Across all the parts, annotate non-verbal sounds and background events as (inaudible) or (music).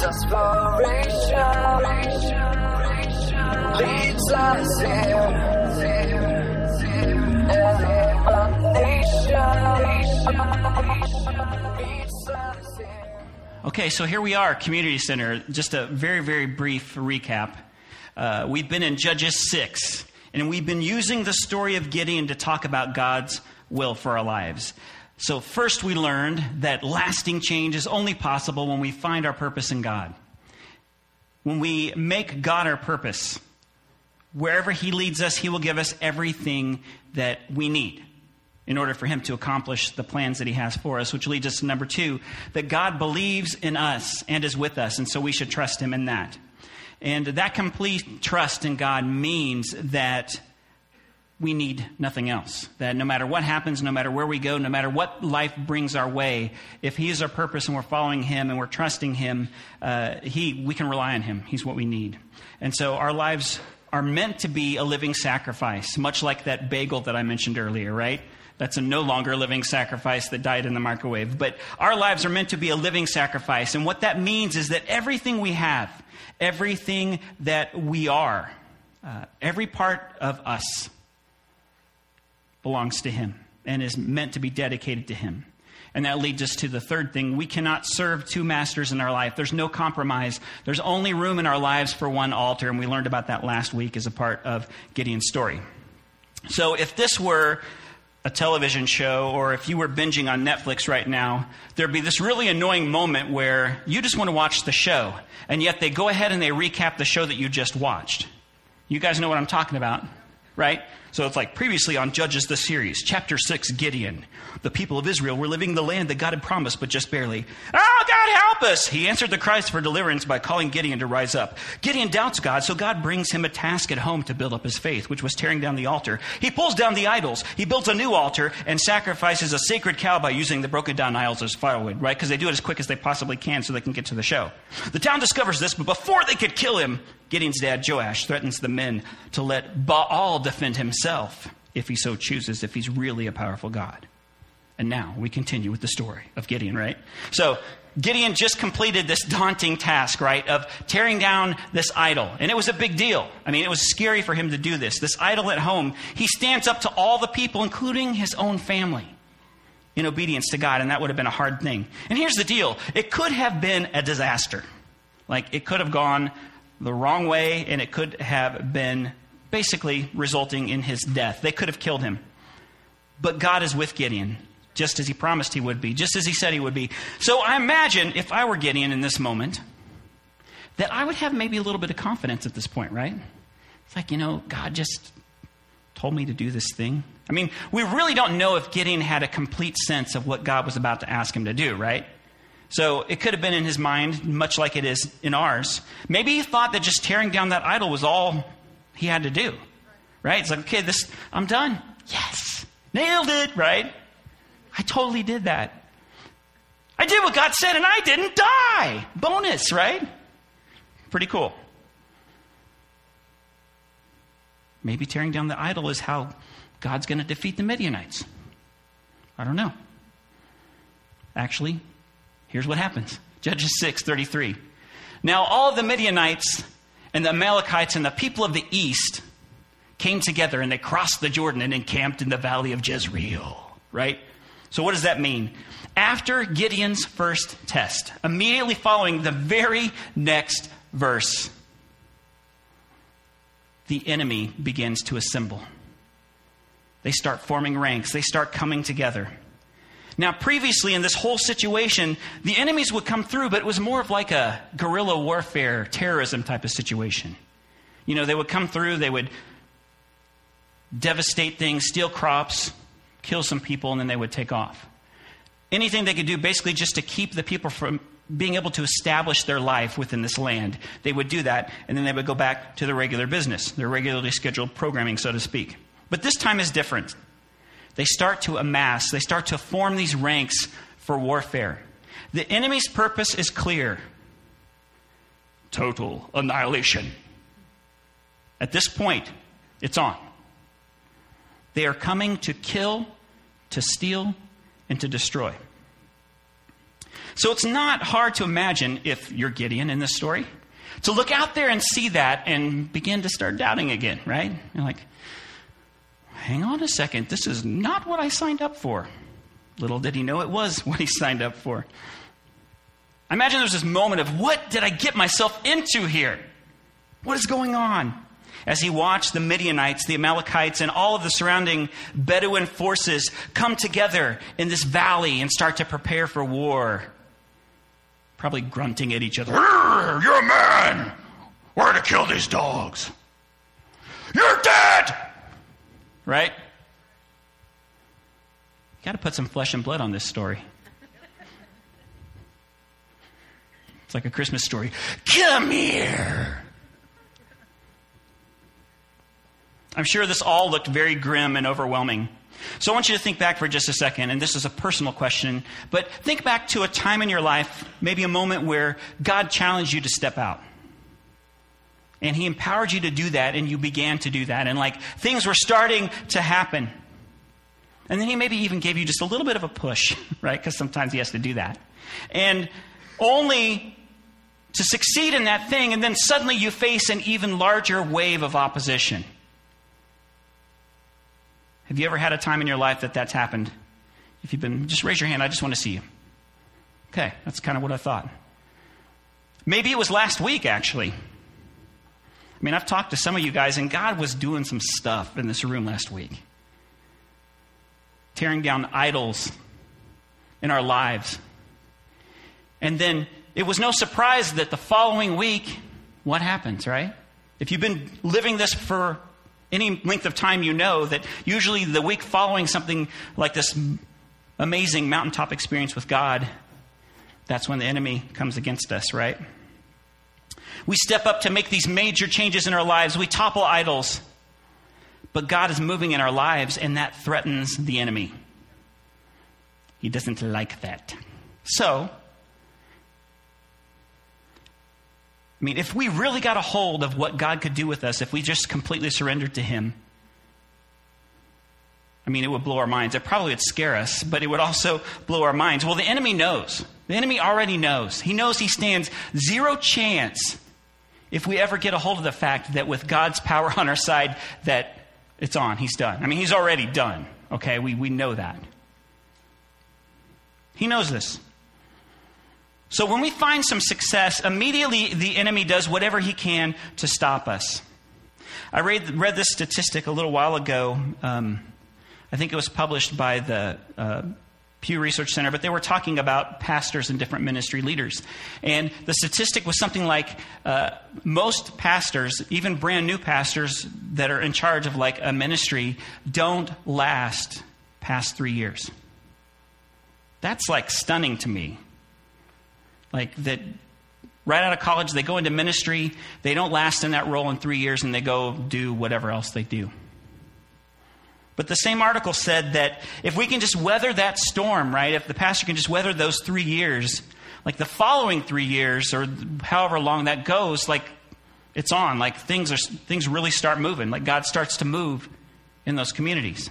Desperation leads us. Okay, so here we are, Community Center. Just a very, very brief recap. Uh, we've been in Judges 6, and we've been using the story of Gideon to talk about God's will for our lives. So, first, we learned that lasting change is only possible when we find our purpose in God. When we make God our purpose, wherever He leads us, He will give us everything that we need in order for him to accomplish the plans that he has for us, which leads us to number two that God believes in us and is with us, and so we should trust him in that. And that complete trust in God means that we need nothing else. That no matter what happens, no matter where we go, no matter what life brings our way, if He is our purpose and we're following Him and we're trusting Him, uh, He we can rely on Him. He's what we need. And so our lives are meant to be a living sacrifice, much like that bagel that I mentioned earlier, right? That's a no longer living sacrifice that died in the microwave. But our lives are meant to be a living sacrifice. And what that means is that everything we have, everything that we are, uh, every part of us belongs to Him and is meant to be dedicated to Him. And that leads us to the third thing. We cannot serve two masters in our life. There's no compromise. There's only room in our lives for one altar. And we learned about that last week as a part of Gideon's story. So if this were a television show or if you were binging on Netflix right now, there'd be this really annoying moment where you just want to watch the show, and yet they go ahead and they recap the show that you just watched. You guys know what I'm talking about, right? So it's like previously on Judges the series, chapter 6, Gideon. The people of Israel were living in the land that God had promised, but just barely. Oh, God, help us! He answered the cries for deliverance by calling Gideon to rise up. Gideon doubts God, so God brings him a task at home to build up his faith, which was tearing down the altar. He pulls down the idols. He builds a new altar and sacrifices a sacred cow by using the broken down idols as firewood, right? Because they do it as quick as they possibly can so they can get to the show. The town discovers this, but before they could kill him, Gideon's dad, Joash, threatens the men to let Baal defend himself if he so chooses, if he's really a powerful God. And now we continue with the story of Gideon, right? So Gideon just completed this daunting task, right, of tearing down this idol. And it was a big deal. I mean, it was scary for him to do this. This idol at home, he stands up to all the people, including his own family, in obedience to God. And that would have been a hard thing. And here's the deal it could have been a disaster. Like, it could have gone the wrong way, and it could have been basically resulting in his death. They could have killed him. But God is with Gideon just as he promised he would be, just as he said he would be. So I imagine if I were Gideon in this moment, that I would have maybe a little bit of confidence at this point, right? It's like, you know, God just told me to do this thing. I mean, we really don't know if Gideon had a complete sense of what God was about to ask him to do, right? So it could have been in his mind, much like it is in ours. Maybe he thought that just tearing down that idol was all he had to do, right? It's like, okay, this, I'm done. Yes, nailed it, right? I totally did that. I did what God said and I didn't die. Bonus, right? Pretty cool. Maybe tearing down the idol is how God's going to defeat the Midianites. I don't know. Actually, here's what happens Judges 6 33. Now, all the Midianites and the Amalekites and the people of the east came together and they crossed the Jordan and encamped in the valley of Jezreel, right? So, what does that mean? After Gideon's first test, immediately following the very next verse, the enemy begins to assemble. They start forming ranks, they start coming together. Now, previously in this whole situation, the enemies would come through, but it was more of like a guerrilla warfare, terrorism type of situation. You know, they would come through, they would devastate things, steal crops, kill some people, and then they would take off. Anything they could do basically just to keep the people from being able to establish their life within this land. They would do that, and then they would go back to their regular business, their regularly scheduled programming, so to speak. But this time is different. They start to amass, they start to form these ranks for warfare. The enemy's purpose is clear total annihilation. At this point, it's on. They are coming to kill, to steal, and to destroy. So it's not hard to imagine, if you're Gideon in this story, to look out there and see that and begin to start doubting again, right? You're like, hang on a second, this is not what I signed up for. Little did he know it was (laughs) what he signed up for. I imagine there's this moment of, what did I get myself into here? What is going on? As he watched the Midianites, the Amalekites, and all of the surrounding Bedouin forces come together in this valley and start to prepare for war. Probably grunting at each other. You're a man! We're to kill these dogs. You're dead! Right? You got to put some flesh and blood on this story. It's like a Christmas story. Come here! I'm sure this all looked very grim and overwhelming. So I want you to think back for just a second, and this is a personal question, but think back to a time in your life, maybe a moment where God challenged you to step out. And He empowered you to do that, and you began to do that. And like things were starting to happen. And then He maybe even gave you just a little bit of a push, (laughs) right? Because sometimes He has to do that. And only to succeed in that thing, and then suddenly you face an even larger wave of opposition. Have you ever had a time in your life that that's happened? If you've been, just raise your hand. I just want to see you. Okay, that's kind of what I thought. Maybe it was last week, actually. I mean, I've talked to some of you guys, and God was doing some stuff in this room last week, tearing down idols in our lives. And then it was no surprise that the following week, what happens, right? If you've been living this for any length of time, you know that usually the week following something like this amazing mountaintop experience with God, that's when the enemy comes against us, right? We step up to make these major changes in our lives. We topple idols. But God is moving in our lives, and that threatens the enemy. He doesn't like that. So, I mean, if we really got a hold of what God could do with us, if we just completely surrendered to Him, I mean, it would blow our minds. It probably would scare us, but it would also blow our minds. Well, the enemy knows. The enemy already knows. He knows he stands zero chance if we ever get a hold of the fact that with God's power on our side, that it's on. He's done. I mean, he's already done. Okay? We, we know that. He knows this. So when we find some success, immediately the enemy does whatever he can to stop us. I read, read this statistic a little while ago. Um, I think it was published by the uh, Pew Research Center, but they were talking about pastors and different ministry leaders. And the statistic was something like uh, most pastors, even brand new pastors that are in charge of like a ministry, don't last past three years. That's like stunning to me. Like that right out of college, they go into ministry, they don't last in that role in three years, and they go do whatever else they do. But the same article said that if we can just weather that storm, right, if the pastor can just weather those three years, like the following three years or however long that goes, like it's on. Like things are things really start moving. Like God starts to move in those communities.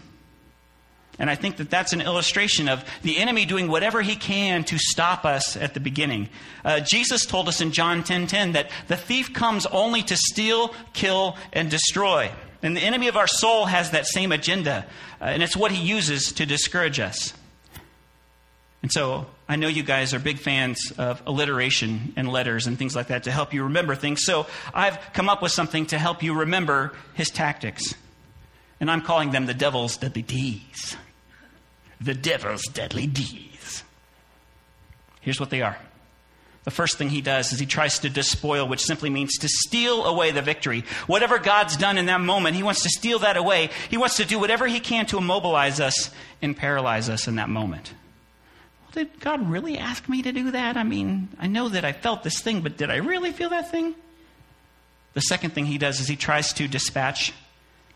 And I think that that's an illustration of the enemy doing whatever he can to stop us at the beginning. Uh, Jesus told us in John 10:10 10, 10, that the thief comes only to steal, kill, and destroy. And the enemy of our soul has that same agenda, uh, and it's what he uses to discourage us. And so I know you guys are big fans of alliteration and letters and things like that to help you remember things. So I've come up with something to help you remember his tactics. And I'm calling them the devil's deadly deeds the devil's deadly D's. Here's what they are. The first thing he does is he tries to despoil, which simply means to steal away the victory. Whatever God's done in that moment, he wants to steal that away. He wants to do whatever he can to immobilize us and paralyze us in that moment. Well, did God really ask me to do that? I mean, I know that I felt this thing, but did I really feel that thing? The second thing he does is he tries to dispatch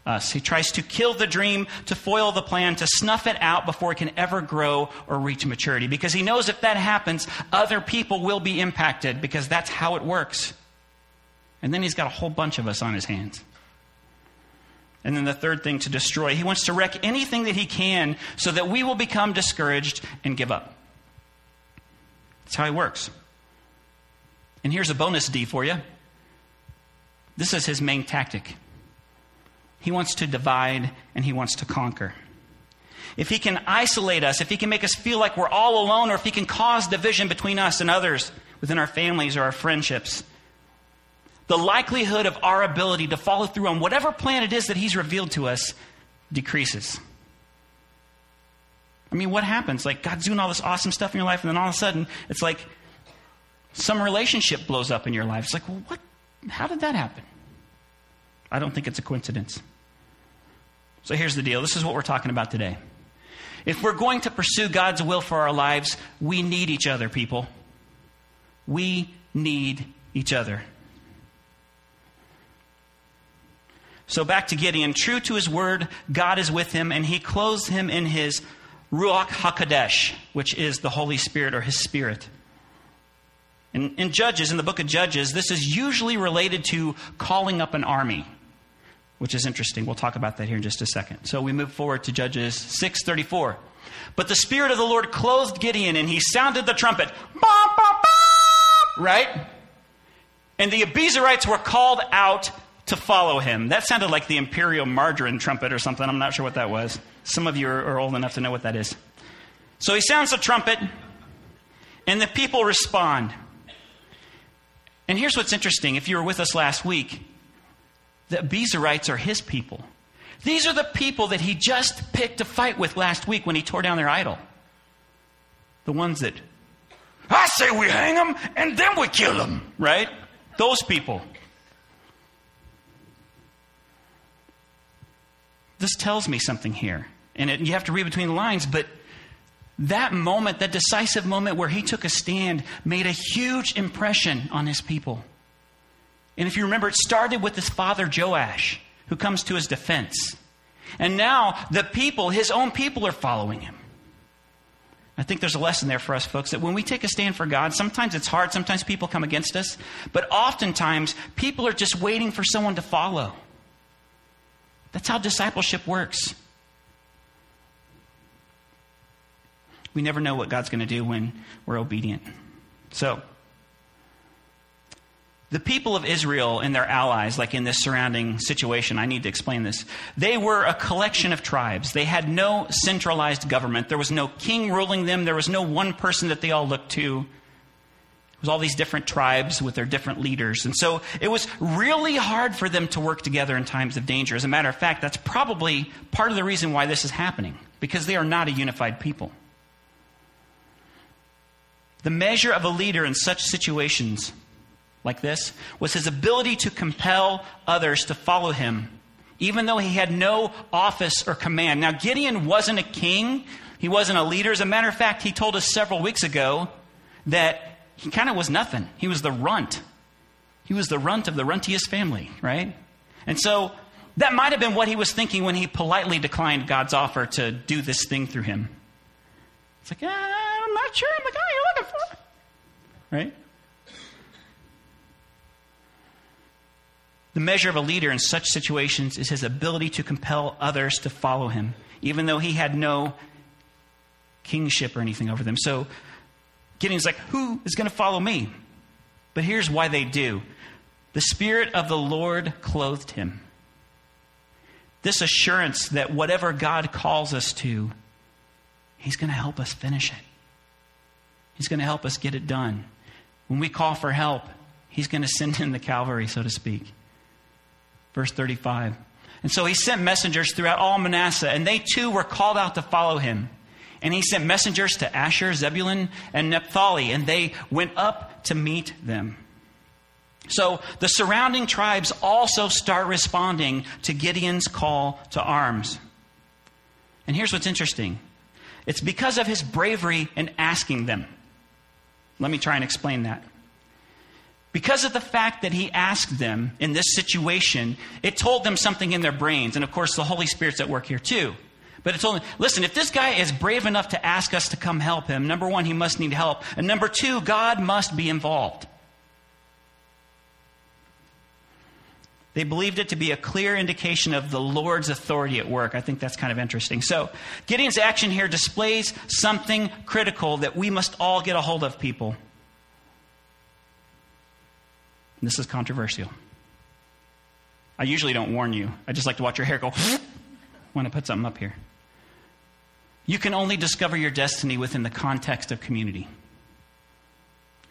us. He tries to kill the dream, to foil the plan, to snuff it out before it can ever grow or reach maturity. Because he knows if that happens, other people will be impacted because that's how it works. And then he's got a whole bunch of us on his hands. And then the third thing to destroy, he wants to wreck anything that he can so that we will become discouraged and give up. That's how he works. And here's a bonus D for you. This is his main tactic. He wants to divide and he wants to conquer. If he can isolate us, if he can make us feel like we're all alone, or if he can cause division between us and others within our families or our friendships, the likelihood of our ability to follow through on whatever plan it is that he's revealed to us decreases. I mean, what happens? Like, God's doing all this awesome stuff in your life, and then all of a sudden, it's like some relationship blows up in your life. It's like, well, what? How did that happen? I don't think it's a coincidence. So here's the deal this is what we're talking about today. If we're going to pursue God's will for our lives, we need each other, people. We need each other. So back to Gideon. True to his word, God is with him, and he clothes him in his Ruach HaKodesh, which is the Holy Spirit or his spirit. In, in Judges, in the book of Judges, this is usually related to calling up an army, which is interesting. We'll talk about that here in just a second. So we move forward to Judges 6:34. But the Spirit of the Lord clothed Gideon, and he sounded the trumpet. Bah, bah, bah, right? And the Abiezrites were called out to follow him. That sounded like the imperial margarine trumpet or something. I'm not sure what that was. Some of you are, old enough to know what that is. So he sounds the trumpet, and the people respond. And here's what's interesting. If you were with us last week, the Abiezrites are his people. These are the people that he just picked a fight with last week when he tore down their idol. The ones that, I say we hang them and then we kill them. right? Those people. This tells me something here. And it, you have to read between the lines, but that moment, that decisive moment where he took a stand, made a huge impression on his people. And if you remember, it started with his father Joash, who comes to his defense. And now the people, his own people, are following him. I think there's a lesson there for us, folks, that when we take a stand for God, sometimes it's hard, sometimes people come against us, but oftentimes people are just waiting for someone to follow. That's how discipleship works. We never know what God's going to do when we're obedient. So, the people of Israel and their allies, like in this surrounding situation, I need to explain this. They were a collection of tribes. They had no centralized government. There was no king ruling them. There was no one person that they all looked to. It was all these different tribes with their different leaders. And so it was really hard for them to work together in times of danger. As a matter of fact, that's probably part of the reason why this is happening, because they are not a unified people. The measure of a leader in such situations like this was his ability to compel others to follow him, even though he had no office or command. Now, Gideon wasn't a king, he wasn't a leader. As a matter of fact, he told us several weeks ago that he kind of was nothing. He was the runt. He was the runt of the runtiest family, right? And so that might have been what he was thinking when he politely declined God's offer to do this thing through him. It's like, ah, I'm not sure I'm the guy you're looking for. Right? The measure of a leader in such situations is his ability to compel others to follow him, even though he had no kingship or anything over them. So Gideon's like, Who is going to follow me? But here's why they do the Spirit of the Lord clothed him. This assurance that whatever God calls us to, He's going to help us finish it. He's going to help us get it done. When we call for help, He's going (laughs) to send in the Calvary, so to speak. Verse 35. And so he sent messengers throughout all Manasseh, and they too were called out to follow him. And he sent messengers to Asher, Zebulun, and Naphtali, and they went up to meet them. So the surrounding tribes also start responding to Gideon's call to arms. And here's what's interesting it's because of his bravery in asking them. Let me try and explain that. Because of the fact that he asked them in this situation, it told them something in their brains. And of course, the Holy Spirit's at work here too. But it told them, listen, if this guy is brave enough to ask us to come help him, number one, he must need help. And number two, God must be involved. They believed it to be a clear indication of the Lord's authority at work. I think that's kind of interesting. So, Gideon's action here displays something critical that we must all get a hold of, people. This is controversial. I usually don't warn you. I just like to watch your hair go (laughs) when I put something up here. You can only discover your destiny within the context of community.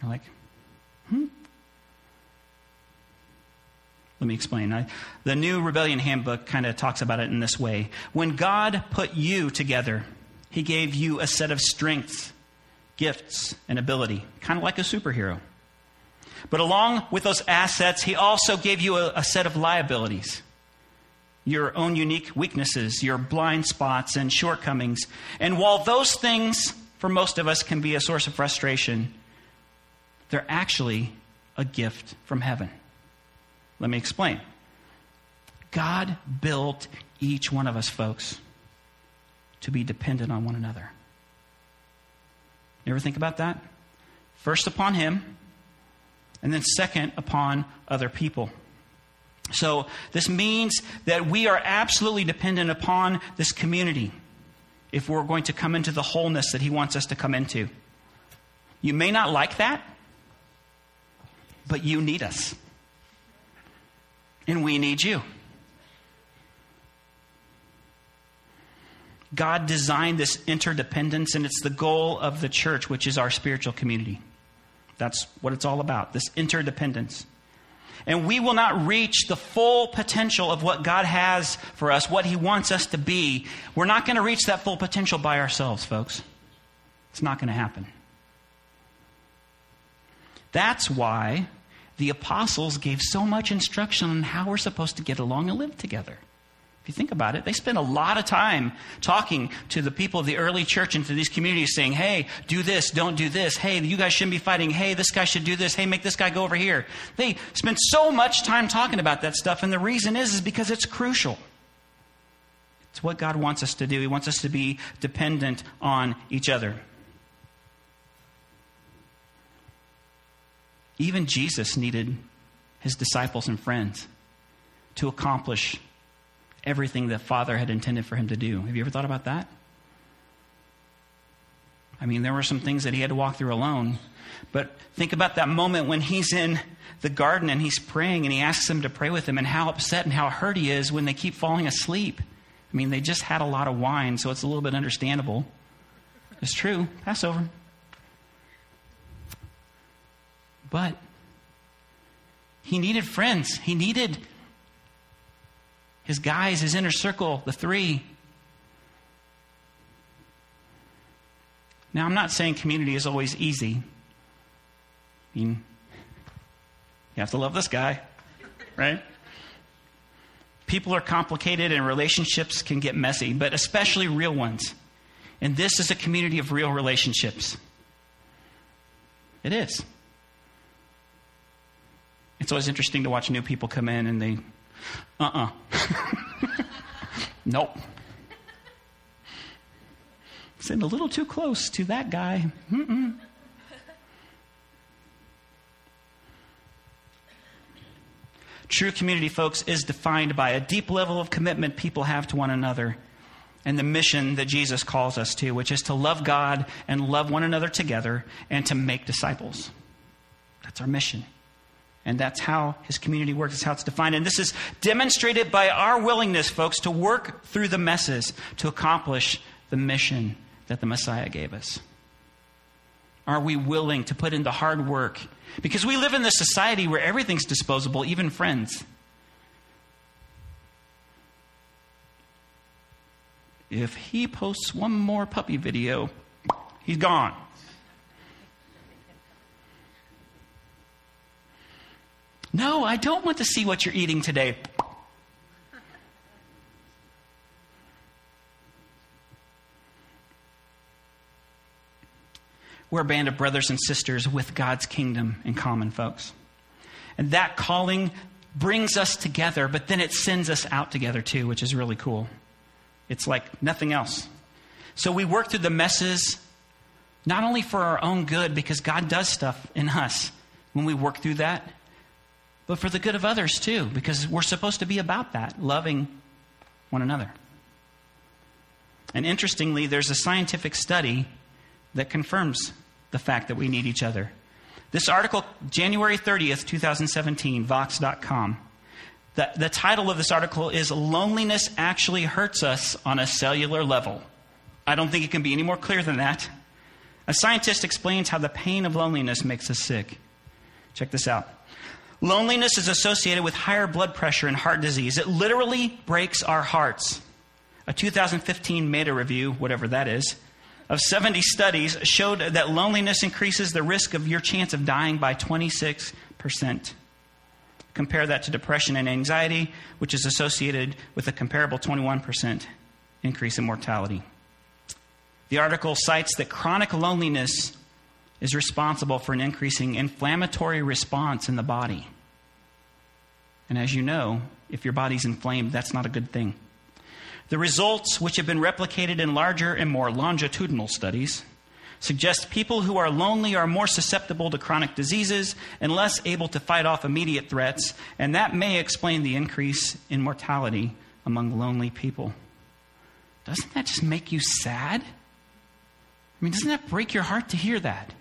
You're like, hmm? Let me explain. I, the new Rebellion Handbook kind of talks about it in this way. When God put you together, He gave you a set of strengths, gifts, and ability, kind of like a superhero. But along with those assets, He also gave you a, a set of liabilities your own unique weaknesses, your blind spots, and shortcomings. And while those things, for most of us, can be a source of frustration, they're actually a gift from heaven. Let me explain. God built each one of us, folks, to be dependent on one another. You ever think about that? First upon Him, and then second upon other people. So, this means that we are absolutely dependent upon this community if we're going to come into the wholeness that He wants us to come into. You may not like that, but you need us and we need you. God designed this interdependence, and it's the goal of the church, which is our spiritual community. That's what it's all about this interdependence. And we will not reach the full potential of what God has for us, what He wants us to be. We're not going to reach that full potential by ourselves, folks. It's not going to happen. That's why the apostles gave so much instruction on how we're supposed to get along and live together. If you think about it, they spent a lot of time talking to the people of the early church and to these communities saying, hey, do this, don't do this. Hey, you guys shouldn't be fighting. Hey, this guy should do this. Hey, make this guy go over here. They spent so much time talking about that stuff, and the reason is, is because it's crucial. It's what God wants us to do. He wants us to be dependent on each other. Even Jesus needed his disciples and friends to accomplish everything that Father had intended for him to do. Have you ever thought about that? I mean, there were some things that he had to walk through alone. But think about that moment when he's in the garden and he's praying and he asks them to pray with him and how upset and how hurt he is when they keep falling asleep. I mean, they just had a lot of wine, so it's a little bit understandable. It's true. Passover. But he needed friends. He needed his guys, his inner circle, the three. Now, I'm not saying community is always easy. I mean, you have to love this guy, right? People are complicated and relationships can get messy, but especially real ones. And this is a community of real relationships. It is. It's always interesting to watch new people come in and they, uh uh-uh. uh. (laughs) nope. Sitting a little too close to that guy. Mm-mm. True community, folks, is defined by a deep level of commitment people have to one another and the mission that Jesus calls us to, which is to love God and love one another together and to make disciples. That's our mission. And that's how his community works, that's how it's defined. And this is demonstrated by our willingness, folks, to work through the messes to accomplish the mission that the Messiah gave us. Are we willing to put in the hard work? Because we live in this society where everything's disposable, even friends. If he posts one more puppy video, he's gone. No, I don't want to see what you're eating today. We're a band of brothers and sisters with God's kingdom in common, folks. And that calling brings us together, but then it sends us out together too, which is really cool. It's like nothing else. So we work through the messes, not only for our own good, because God does stuff in us when we work through that, but for the good of others too, because we're supposed to be about that, loving one another. And interestingly, there's a scientific study that confirms the fact that we need each other. This article, January 30th, 2017, Vox.com. The, the title of this article is Loneliness Actually Hurts Us on a Cellular Level. I don't think it can be any more clear than that. A scientist explains how the pain of loneliness makes us sick. Check this out. Loneliness is associated with higher blood pressure and heart disease. It literally breaks our hearts. A 2015 meta review, whatever that is, of 70 studies showed that loneliness increases the risk of your chance of dying by 26%. Compare that to depression and anxiety, which is associated with a comparable 21% increase in mortality. The article cites that chronic loneliness is responsible for an increasing inflammatory response in the body. And as you know, if your body's inflamed, that's not a good thing. The results, which have been replicated in larger and more longitudinal studies, suggest people who are lonely are more susceptible to chronic diseases and less able to fight off immediate threats, and that may explain the increase in mortality among lonely people. Doesn't that just make you sad? I mean, doesn't that break your heart to hear that?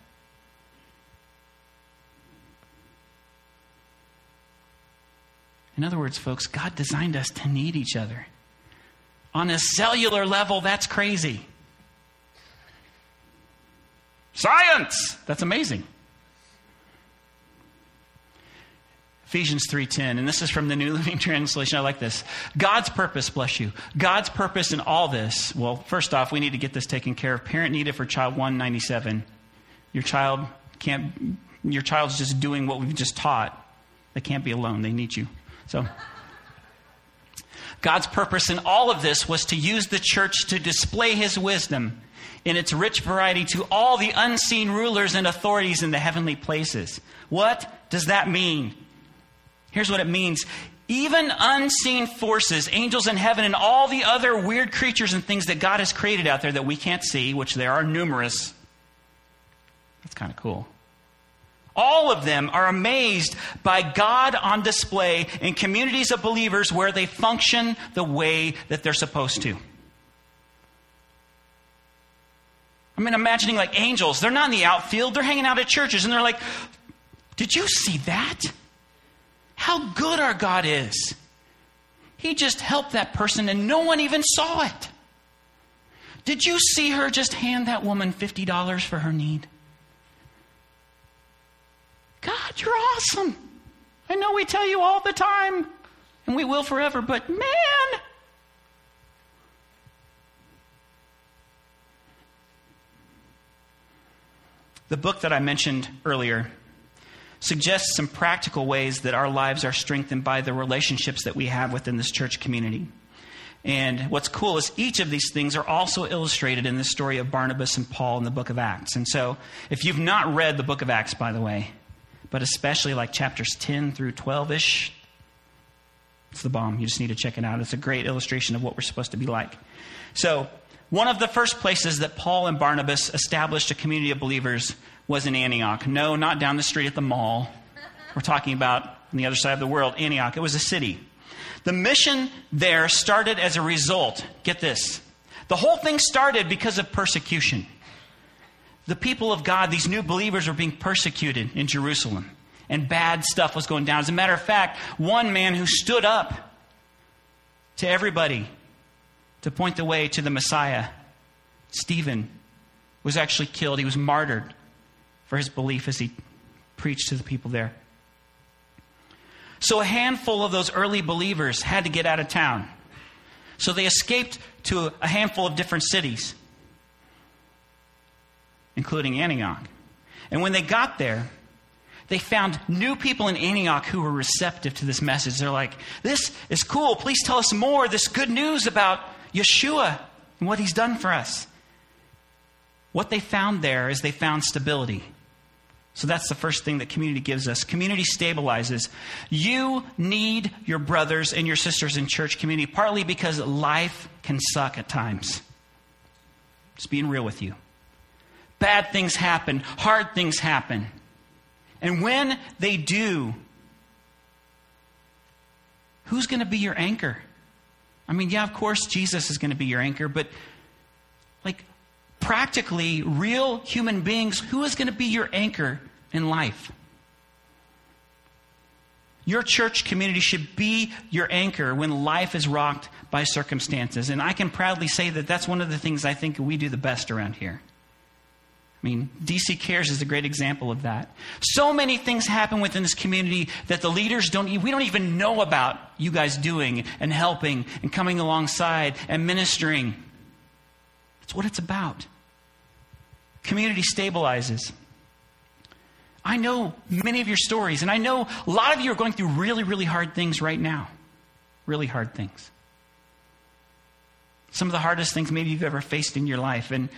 In other words, folks, God designed us to need each other. On a cellular level, that's crazy. Science! That's amazing. Ephesians 3:10 and this is from the New Living (laughs) Translation. I like this. God's purpose, bless you. God's purpose in all this. Well, first off, we need to get this taken care of. Parent needed for child 197. Your child can't your child's just doing what we've just taught. They can't be alone. They need you. So God's purpose in all of this was to use the church to display his wisdom in its rich variety to all the unseen rulers and authorities in the heavenly places. What does that mean? Here's what it means. Even unseen forces, angels in heaven, and all the other weird creatures and things that God has created out there that we can't see, which there are numerous. That's kind of cool. All of them are amazed by God on display in communities of believers where they function the way that they're supposed to. I mean, imagining like angels, they're not in the outfield, they're hanging out at churches, and they're like, Did you see that? How good our God is. He just helped that person and no one even saw it. Did you see her just hand that woman $50 for her need? God, you're awesome. I know we tell you all the time, and we will forever, but man, The book that I mentioned earlier suggests some practical ways that our lives are strengthened by the relationships that we have within this church community. And what's cool is each of these things are also illustrated in the story of Barnabas and Paul in the book of Acts. And so, if you've not read the book of Acts, by the way, but especially like chapters 10 through 12 ish. It's the bomb. You just need to check it out. It's a great illustration of what we're supposed to be like. So, one of the first places that Paul and Barnabas established a community of believers was in Antioch. No, not down the street at the mall. We're talking about on the other side of the world, Antioch. It was a city. The mission there started as a result. Get this. The whole thing started because of persecution the people of God, these new believers, were being persecuted in Jerusalem. And bad stuff was going down. As a matter of fact, one man who stood up to everybody to point the way to the Messiah, Stephen, was actually killed. He was martyred for his belief as he preached to the people there. So a handful of those early believers had to get out of town. So they escaped to a handful of different cities including Antioch. And when they got there, they found new people in Antioch who were receptive to this message. They're like, This is cool. Please tell us more. This good news about Yeshua and what he's done for us. What they found there is they found stability. So that's the first thing that community gives us. Community stabilizes. You need your brothers and your sisters in church community, partly because life can suck at times. Just being real with you. Bad things happen, hard things happen. And when they do, Who's going to be your anchor? I mean, yeah, of course, Jesus is going to be your anchor, but like practically, real human beings, who is going to be your anchor in life? Your church community should be your anchor when life is rocked by circumstances. And I can proudly say that that's one of the things I think we do the best around here. I mean, DC Cares is a great example of that. So many things happen within this community that the leaders don't, we don't even know about you guys doing and helping and coming alongside and ministering. That's what it's about. Community stabilizes. I know many of your stories, and I know a lot of you are going through really, really hard things right now. Really hard things. Some of the hardest things maybe you've ever faced in your life. And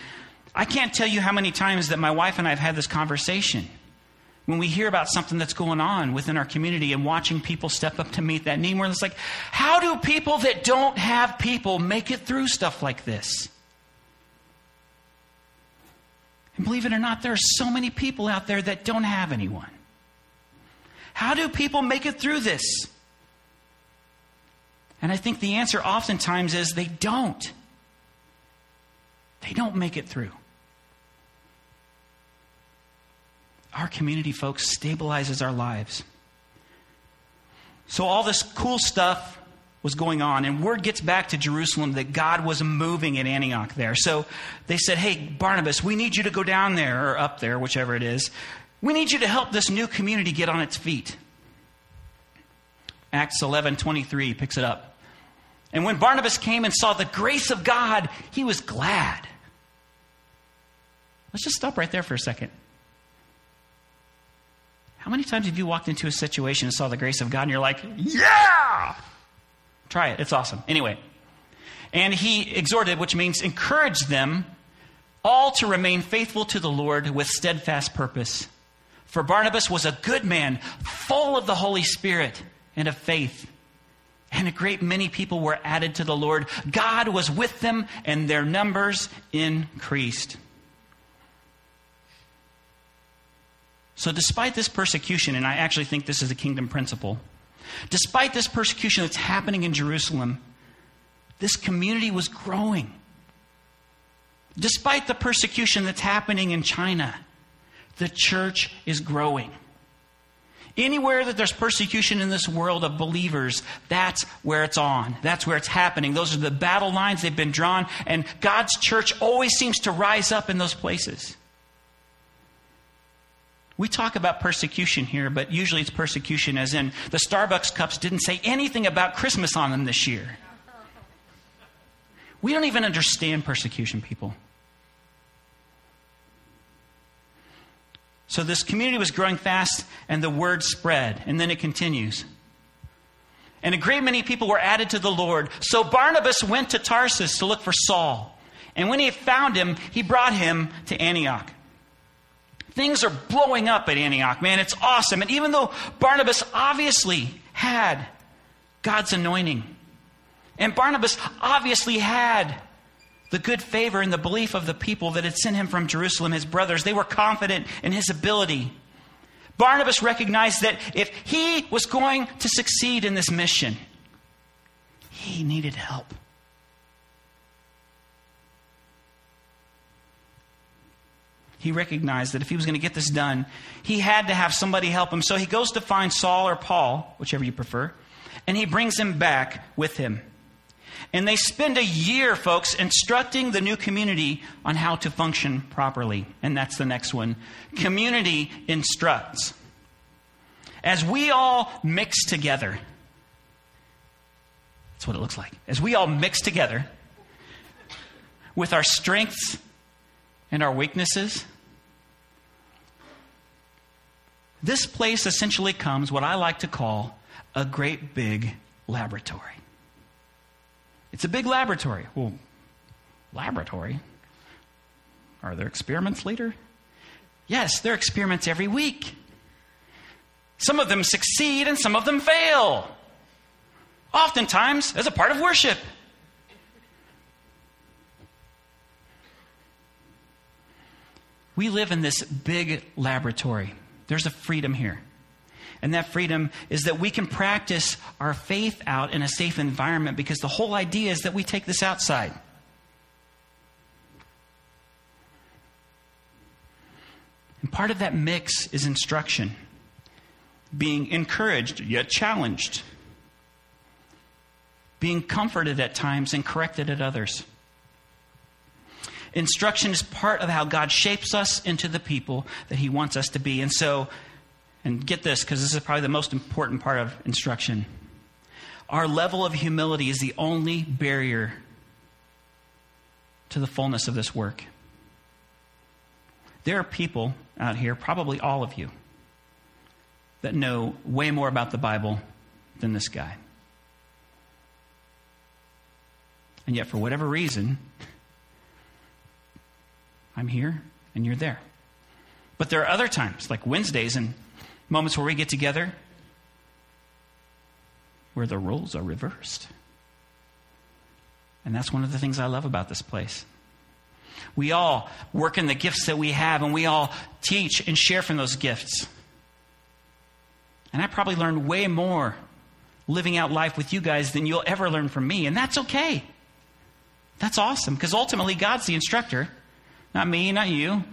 I can't tell you how many times that my wife and I have had this conversation. When we hear about something that's going on within our community and watching people step up to meet that need, where it's like, how do people that don't have people make it through stuff like this? And believe it or not, there are so many people out there that don't have anyone. How do people make it through this? And I think the answer oftentimes is they don't. They don't make it through. Our community, folks, stabilizes our lives. So, all this cool stuff was going on, and word gets back to Jerusalem that God was moving at Antioch there. So they said, Hey, Barnabas, we need you to go down there, or up there, whichever it is. We need you to help this new community get on its feet. Acts 11 23 picks it up. And when Barnabas came and saw the grace of God, he was glad. Let's just stop right there for a second. How many times have you walked into a situation and saw the grace of God and you're like, yeah! Try it, it's awesome. Anyway, and he exhorted, which means encouraged them all to remain faithful to the Lord with steadfast purpose. For Barnabas was a good man, full of the Holy Spirit and of faith. And a great many people were added to the Lord. God was with them, and their numbers increased. So, despite this persecution, and I actually think this is a kingdom principle, despite this persecution that's happening in Jerusalem, this community was growing. Despite the persecution that's happening in China, the church is growing. Anywhere that there's persecution in this world of believers, that's where it's on. That's where it's happening. Those are the battle lines they've been drawn, and God's church always seems to rise up in those places. We talk about persecution here, but usually it's persecution as in the Starbucks cups didn't say anything about Christmas on them this year. We don't even understand persecution, people. So this community was growing fast, and the word spread. And then it continues. And a great many people were added to the Lord. So Barnabas went to Tarsus to look for Saul. And when he found him, he brought him to Antioch. Things are blowing up at Antioch, man. It's awesome. And even though Barnabas obviously had God's anointing, and Barnabas obviously had the good favor and the belief of the people that had sent him from Jerusalem, his brothers, they were confident in his ability. Barnabas recognized that if he was going to succeed in this mission, he needed help. He recognized that if he was going to get this done, he had to have somebody help him. So he goes to find Saul or Paul, whichever you prefer, and he brings him back with him. And they spend a year, folks, instructing the new community on how to function properly. And that's the next one. Community instructs. As we all mix together, that's what it looks like. As we all mix together with our strengths and our weaknesses, This place essentially comes what I like to call a great big laboratory. It's a big laboratory. Well, laboratory? Are there experiments later? Yes, there are experiments every week. Some of them succeed and some of them fail. Oftentimes as a part of worship. We live in this big laboratory. There's a freedom here. And that freedom is that we can practice our faith out in a safe environment because the whole idea is that we take this outside. And part of that mix is instruction, being encouraged yet challenged, being comforted at times and corrected at others. Instruction is part of how God shapes us into the people that He wants us to be. And so, and get this, because this is probably the most important part of instruction. Our level of humility is the only barrier to the fullness of this work. There are people out here, probably all of you, that know way more about the Bible than this guy. And yet, for whatever reason, I'm here and you're there. But there are other times, like Wednesdays and moments where we get together where the roles are reversed. And that's one of the things I love about this place. We all work in the gifts that we have, and we all teach and share from those gifts. And I probably learned way more living out life with you guys than you'll ever learn from me, and that's okay. That's awesome, because ultimately, God's the instructor, not me, not you.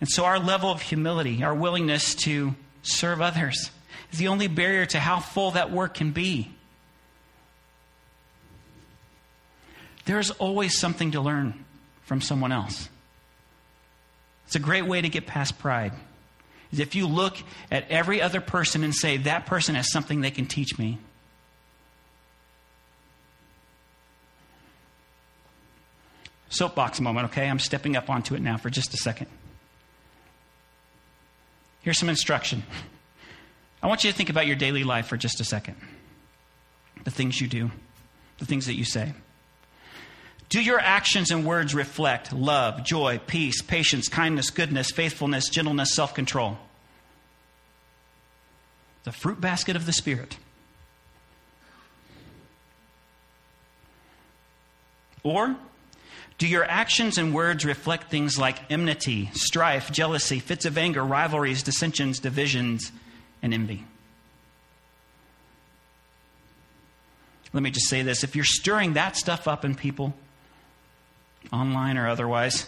And so, our level of humility, our willingness to serve others, is the only barrier to how full that work can be. There's always something to learn from someone else. It's a great way to get past pride. Is if you look at every other person and say, that person has something they can teach me. Soapbox moment, okay? I'm stepping up onto it now for just a second. Here's some instruction. I want you to think about your daily life for just a second. The things you do, the things that you say. Do your actions and words reflect love, joy, peace, patience, kindness, goodness, faithfulness, gentleness, self control? The fruit basket of the Spirit. Or do your actions and words reflect things like enmity, strife, jealousy, fits of anger, rivalries, dissensions, divisions, and envy? Let me just say this if you're stirring that stuff up in people, online or otherwise,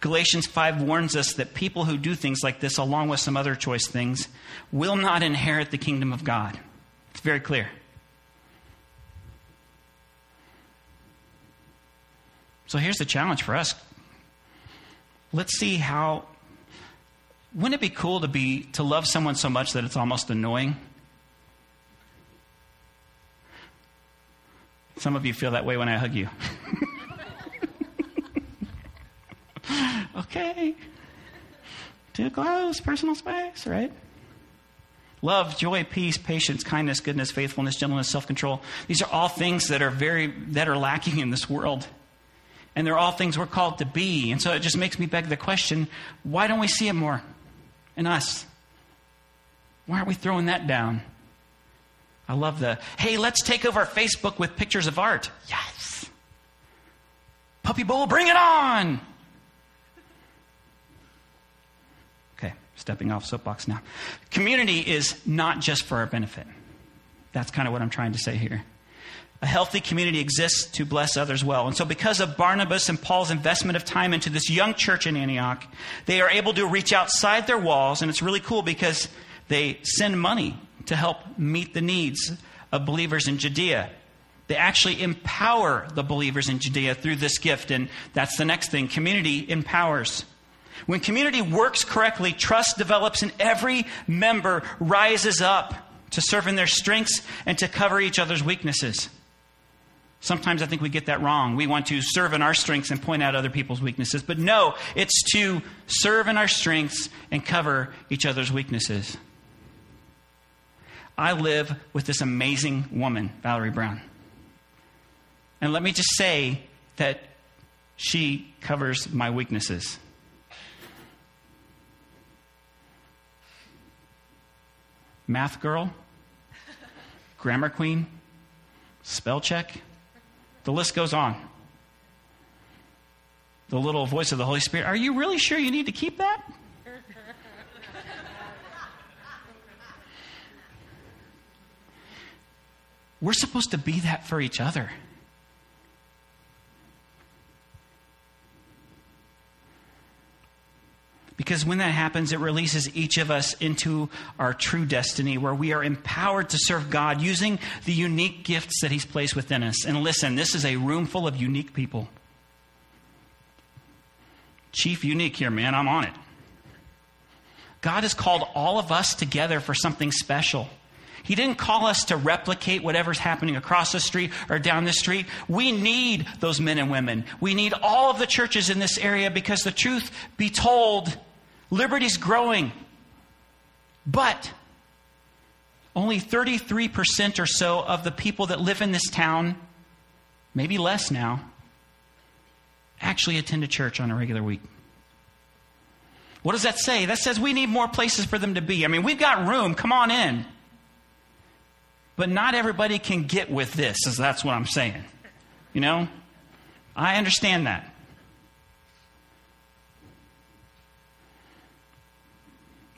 Galatians 5 warns us that people who do things like this, along with some other choice things, will not inherit the kingdom of God. It's very clear. So here's the challenge for us. Let's see how. Wouldn't it be cool to be to love someone so much that it's almost annoying? Some of you feel that way when I hug you. (laughs) okay. Too close, personal space, right? Love, joy, peace, patience, kindness, goodness, faithfulness, gentleness, self-control. These are all things that are very that are lacking in this world. And they're all things we're called to be. And so it just makes me beg the question, why don't we see it more in us? Why aren't we throwing that down? I love the, hey, let's take over Facebook with pictures of art. Yes. Puppy Bowl, bring it on. Okay, stepping off soapbox now. Community is not just for our benefit. That's kind of what I'm trying to say here. A healthy community exists to bless others well. And so, because of Barnabas and Paul's investment of time into this young church in Antioch, they are able to reach outside their walls. And it's really cool because they send money to help meet the needs of believers in Judea. They actually empower the believers in Judea through this gift. And that's the next thing community empowers. When community works correctly, trust develops, and every member rises up to serve in their strengths and to cover each other's weaknesses. Sometimes I think we get that wrong. We want to serve in our strengths and point out other people's weaknesses. But no, it's to serve in our strengths and cover each other's weaknesses. I live with this amazing woman, Valerie Brown. And let me just say that she covers my weaknesses. Math girl, grammar queen, spell check, the list goes on. The little voice of the Holy Spirit Are you really sure you need to keep that? We're supposed to be that for each other. Because when that happens, it releases each of us into our true destiny where we are empowered to serve God using the unique gifts that He's placed within us. And listen, this is a room full of unique people. Chief unique here, man. I'm on it. God has called all of us together for something special. He didn't call us to replicate whatever's happening across the street or down the street. We need those men and women. We need all of the churches in this area because the truth be told, liberty's growing. But only 33% or so of the people that live in this town, maybe less now, actually attend a church on a regular week. What does that say? That says we need more places for them to be. I mean, we've got room. Come on in. But not everybody can get with this, as that's what I'm saying. You know? I understand that.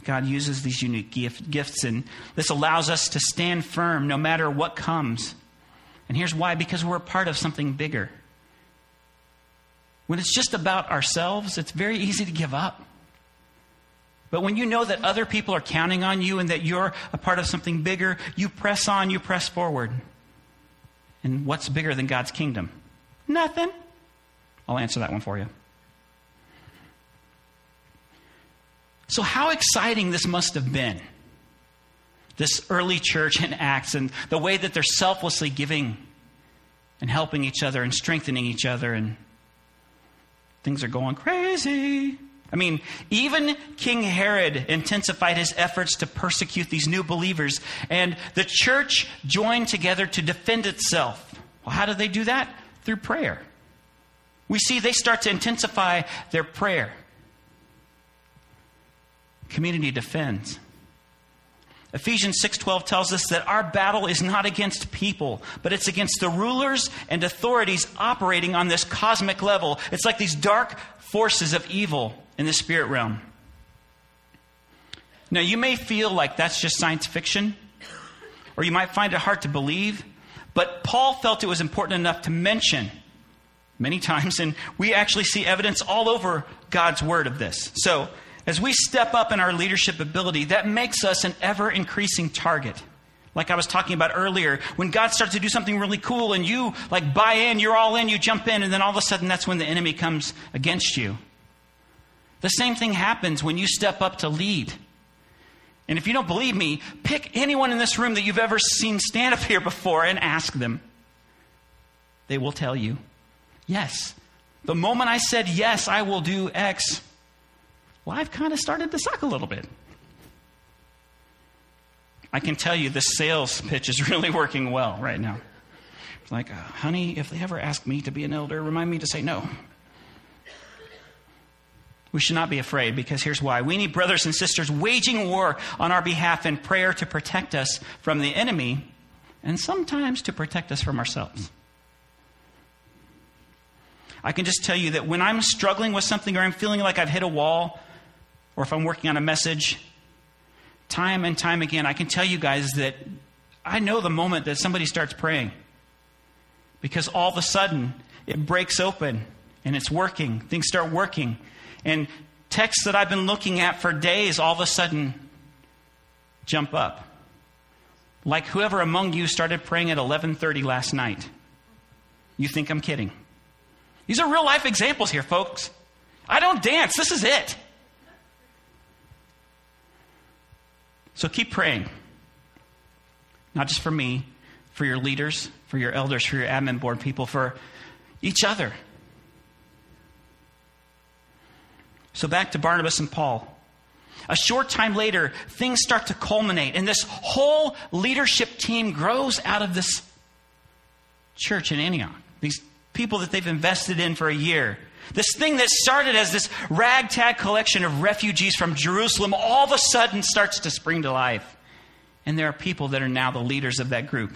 God uses these unique gift, gifts, and this allows us to stand firm no matter what comes. And here's why because we're a part of something bigger. When it's just about ourselves, it's very easy to give up. But when you know that other people are counting on you and that you're a part of something bigger, you press on, you press forward. And what's bigger than God's kingdom? Nothing. I'll answer that one for you. So, how exciting this must have been. This early church in Acts and the way that they're selflessly giving and helping each other and strengthening each other, and things are going crazy. I mean, even King Herod intensified his efforts to persecute these new believers, and the church joined together to defend itself. Well, how do they do that? Through prayer. We see they start to intensify their prayer. Community defends. Ephesians 6:12 tells us that our battle is not against people, but it's against the rulers and authorities operating on this cosmic level. It's like these dark forces of evil in the spirit realm. Now, you may feel like that's just science fiction, or you might find it hard to believe, but Paul felt it was important enough to mention many (laughs) times, and we actually see evidence all over God's word of this. So, as we step up in our leadership ability, that makes us an ever increasing target. Like I was talking about earlier, when God starts to do something really cool and you like buy in, you're all in, you jump in, and then all of a sudden that's when the enemy comes against you. The same thing happens when you step up to lead. And if you don't believe me, pick anyone in this room that you've ever seen stand up here before and ask them. They will tell you, yes. The moment I said, yes, I will do X, life kind of started to suck a little bit. I can tell you the sales pitch is (laughs) really working well right now. It's like, uh, honey, if they ever ask me to be an elder, remind me to say no. We should not be afraid because here's why. We need brothers and sisters waging war on our behalf in prayer to protect us from the enemy and sometimes to protect us from ourselves. I can just tell you that when I'm struggling with something or I'm feeling like I've hit a wall or if I'm working on a message, time and time again, I can tell you guys that I know the moment that somebody starts praying because all of a sudden it breaks open and it's working. Things start working and texts that I've been looking at for days all of a sudden jump up. Like whoever among you started praying at 11:30 last night. You think I'm kidding. These are real life examples here, folks. I don't dance. This is it. So keep praying. Not just for me, for your leaders, for your elders, for your admin board people, for each other. So back to Barnabas and Paul. A short time later, things start to culminate, and this whole leadership team grows out of this church in Antioch. These people that they've invested in for a year. This thing that started as this ragtag collection of refugees from Jerusalem all of a sudden starts to spring to life. And there are people that are now the leaders of that group.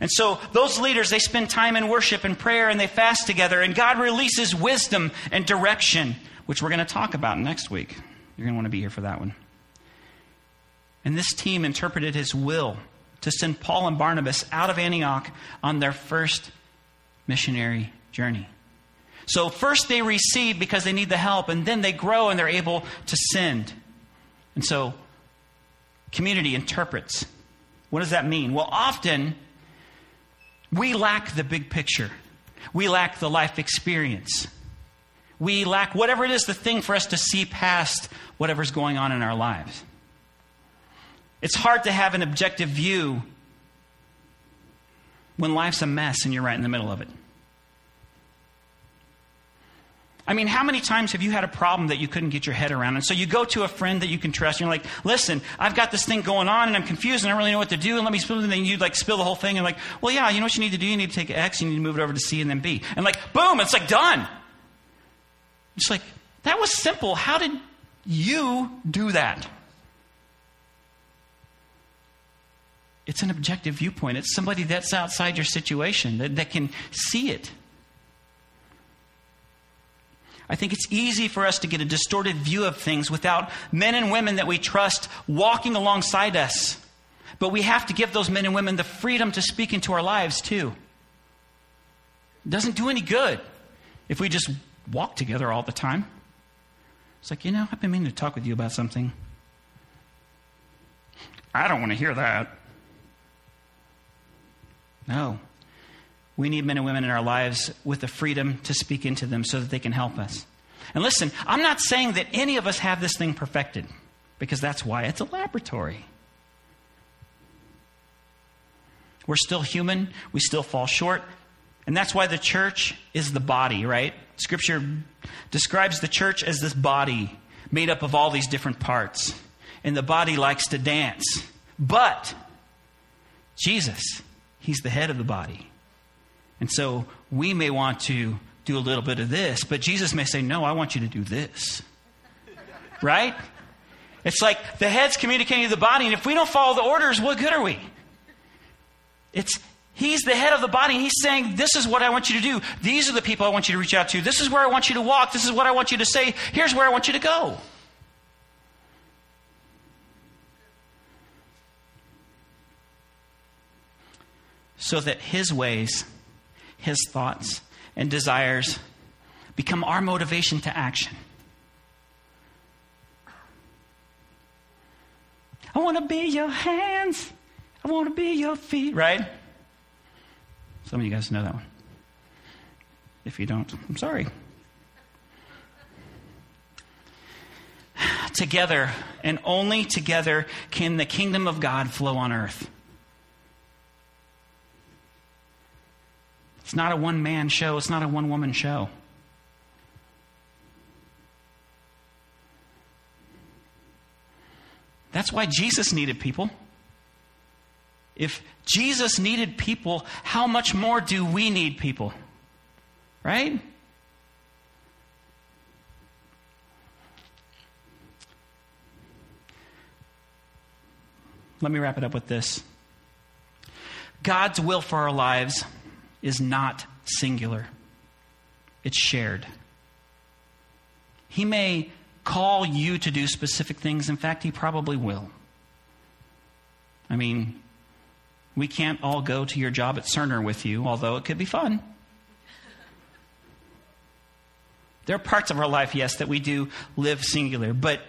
And so those leaders, they spend time in worship and prayer and they fast together, and God releases wisdom and direction which we're going to talk about next week. You're going to want to be here for that one. And this team interpreted his will to send Paul and Barnabas out of Antioch on their first missionary journey. So, first they receive because they need the help, and then they grow and they're able to send. And so, community interprets. What does that mean? Well, often we lack the big picture, we lack the life experience. We lack whatever it is, the thing for us to see past whatever's going on in our lives. It's hard to have an objective view when life's a mess and you're right in the middle of it. I mean, how many times have you had a problem that you couldn't get your head around? And so you go to a friend that you can trust, and you're like, listen, I've got this thing going on, and I'm confused, and I don't really know what to do, and let me spill it. And then you like spill the whole thing, and like, well, yeah, you know what you need to do? You need to take X, you need to move it over to C, and then B. And like, boom, it's like done. It's like, that was simple. How did you do that? It's an objective viewpoint. It's somebody that's outside your situation that, that can see it. I think it's easy for us to get a distorted view of things without men and women that we trust walking alongside us. But we have to give those men and women the freedom to speak into our lives, too. It doesn't do any good if we just walk together all the time. It's like, you know, I've been meaning to talk with you about something. I don't want to hear that. No. We need men and women in our lives with the freedom to speak into them so that they can help us. And listen, I'm not saying that any of us have this thing perfected, because that's why it's a laboratory. We're still human, we still fall short, and that's why the church is the body, right? Scripture describes the church as this body made up of all these different parts. And the body likes to dance. But Jesus, He's the head of the body. And so we may want to do a little bit of this, but Jesus may say, No, I want you to do this. right? It's like the head's communicating to the body, and if we don't follow the orders, what good are we? It's He's the head of the body. And he's saying, This is what I want you to do. These are the people I want you to reach out to. This is where I want you to walk. This is what I want you to say. Here's where I want you to go. So that His ways his thoughts and desires become our motivation to action. I want to be your hands. I want to be your feet, right? Some of you guys know that one. If you don't, I'm sorry. Together, and only together, can the kingdom of God flow on earth. It's not a one man show, it's not a one woman show. That's why Jesus needed people. If Jesus needed people, how much more do we need people? Right? Let me wrap it up with this God's will for our lives is not singular, it's shared. He may call you to do specific things. In fact, he probably will. I mean, we can't all go to your job at Cerner with you, although it could be fun. There are parts of our life, yes, that we do live singular, but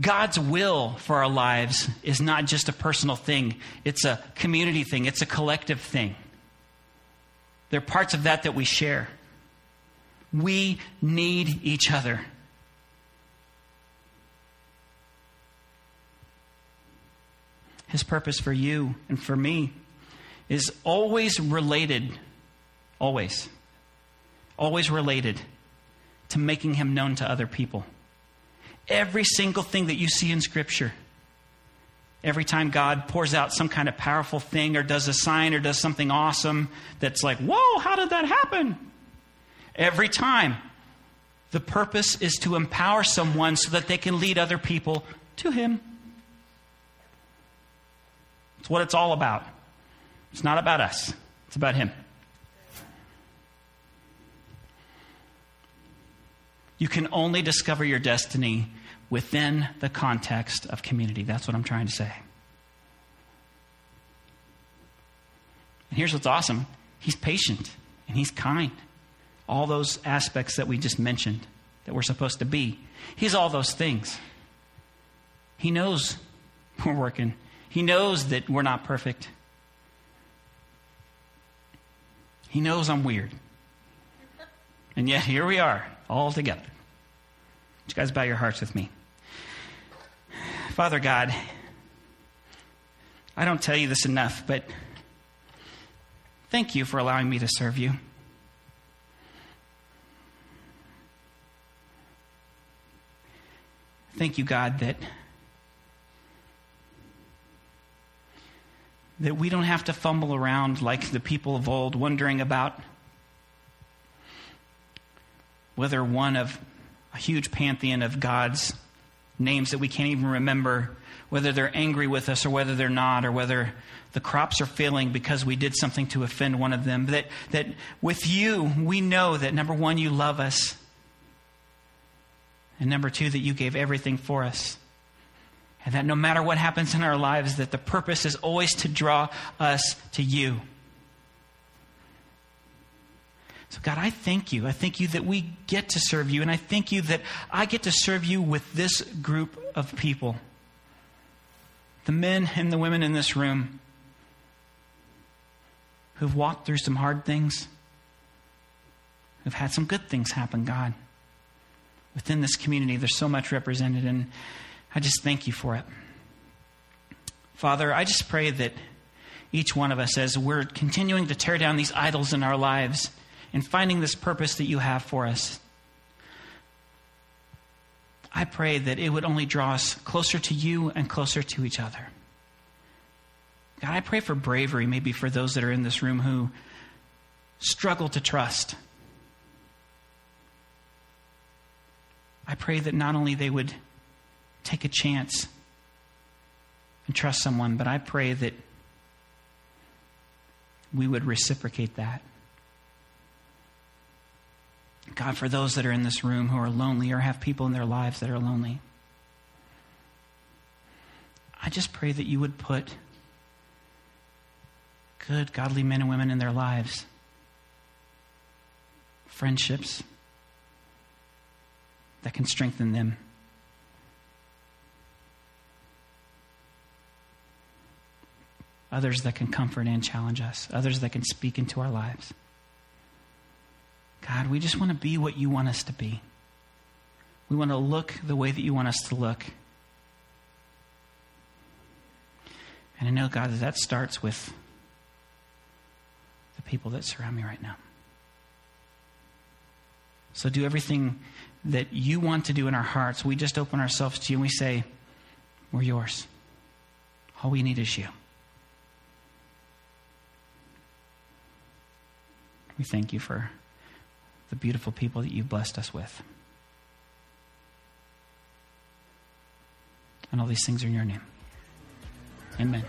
God's will for our lives is not just a personal thing, it's a community thing, it's a collective thing. There are parts of that that we share. We need each other. His purpose for you and for me is always related, always, always related to making him known to other people. Every single thing that you see in Scripture Every time God pours out some kind of powerful thing or does a sign or does something awesome that's like, whoa, how did that happen? Every time. The purpose is to empower someone so that they can lead other people to Him. It's what it's all about. It's not about us, it's about Him. You can only discover your destiny within the context of community. That's what I'm trying to say. And here's what's awesome He's patient and He's kind. All those aspects that we just mentioned that we're supposed to be. He's all those things. He knows (laughs) we're working, He knows that we're not perfect. He knows I'm weird. And yet, here we are, all together. Would you guys bow your hearts with me? Father God, I don't tell you this enough, but thank you for allowing me to serve you. Thank you, God, that that we don't have to fumble around like the people of old, wondering about whether one of a huge pantheon of God's names that we can't even remember, whether they're angry with us or whether they're not, or whether the crops are failing because we did something to offend one of them. That, that with you, we know that number one, you love us. And number two, that you gave everything for us. And that no matter what happens in our lives, that the purpose is always to draw us to you. So, God, I thank you. I thank you that we get to serve you. And I thank you that I get to serve you with this group of people the men and the women in this room who've walked through some hard things, who've had some good things happen, God. Within this community, there's so much represented, and I just thank you for it. Father, I just pray that each one of us, as we're continuing to tear down these idols in our lives, and finding this purpose that you have for us. I pray that it would only draw us closer to you and closer to each other. God, I pray for bravery, maybe for those that are in this room who struggle to trust. I pray that not only they would take a chance and trust someone, but I pray that we would reciprocate that. God, for those that are in this room who are lonely or have people in their lives that are lonely, I just pray that you would put good, godly men and women in their lives, friendships that can strengthen them. Others that can comfort and challenge us, others that can speak into our lives. God, we just want to be what you want us to be. We want to look the way that you want us to look. And I know, God, that that starts with the people that surround me right now. So do everything that you want to do in our hearts. We just open ourselves to you and we say, We're yours. All we need is you. We thank you for the beautiful people that you've blessed us with. And all these things are in your name. Amen.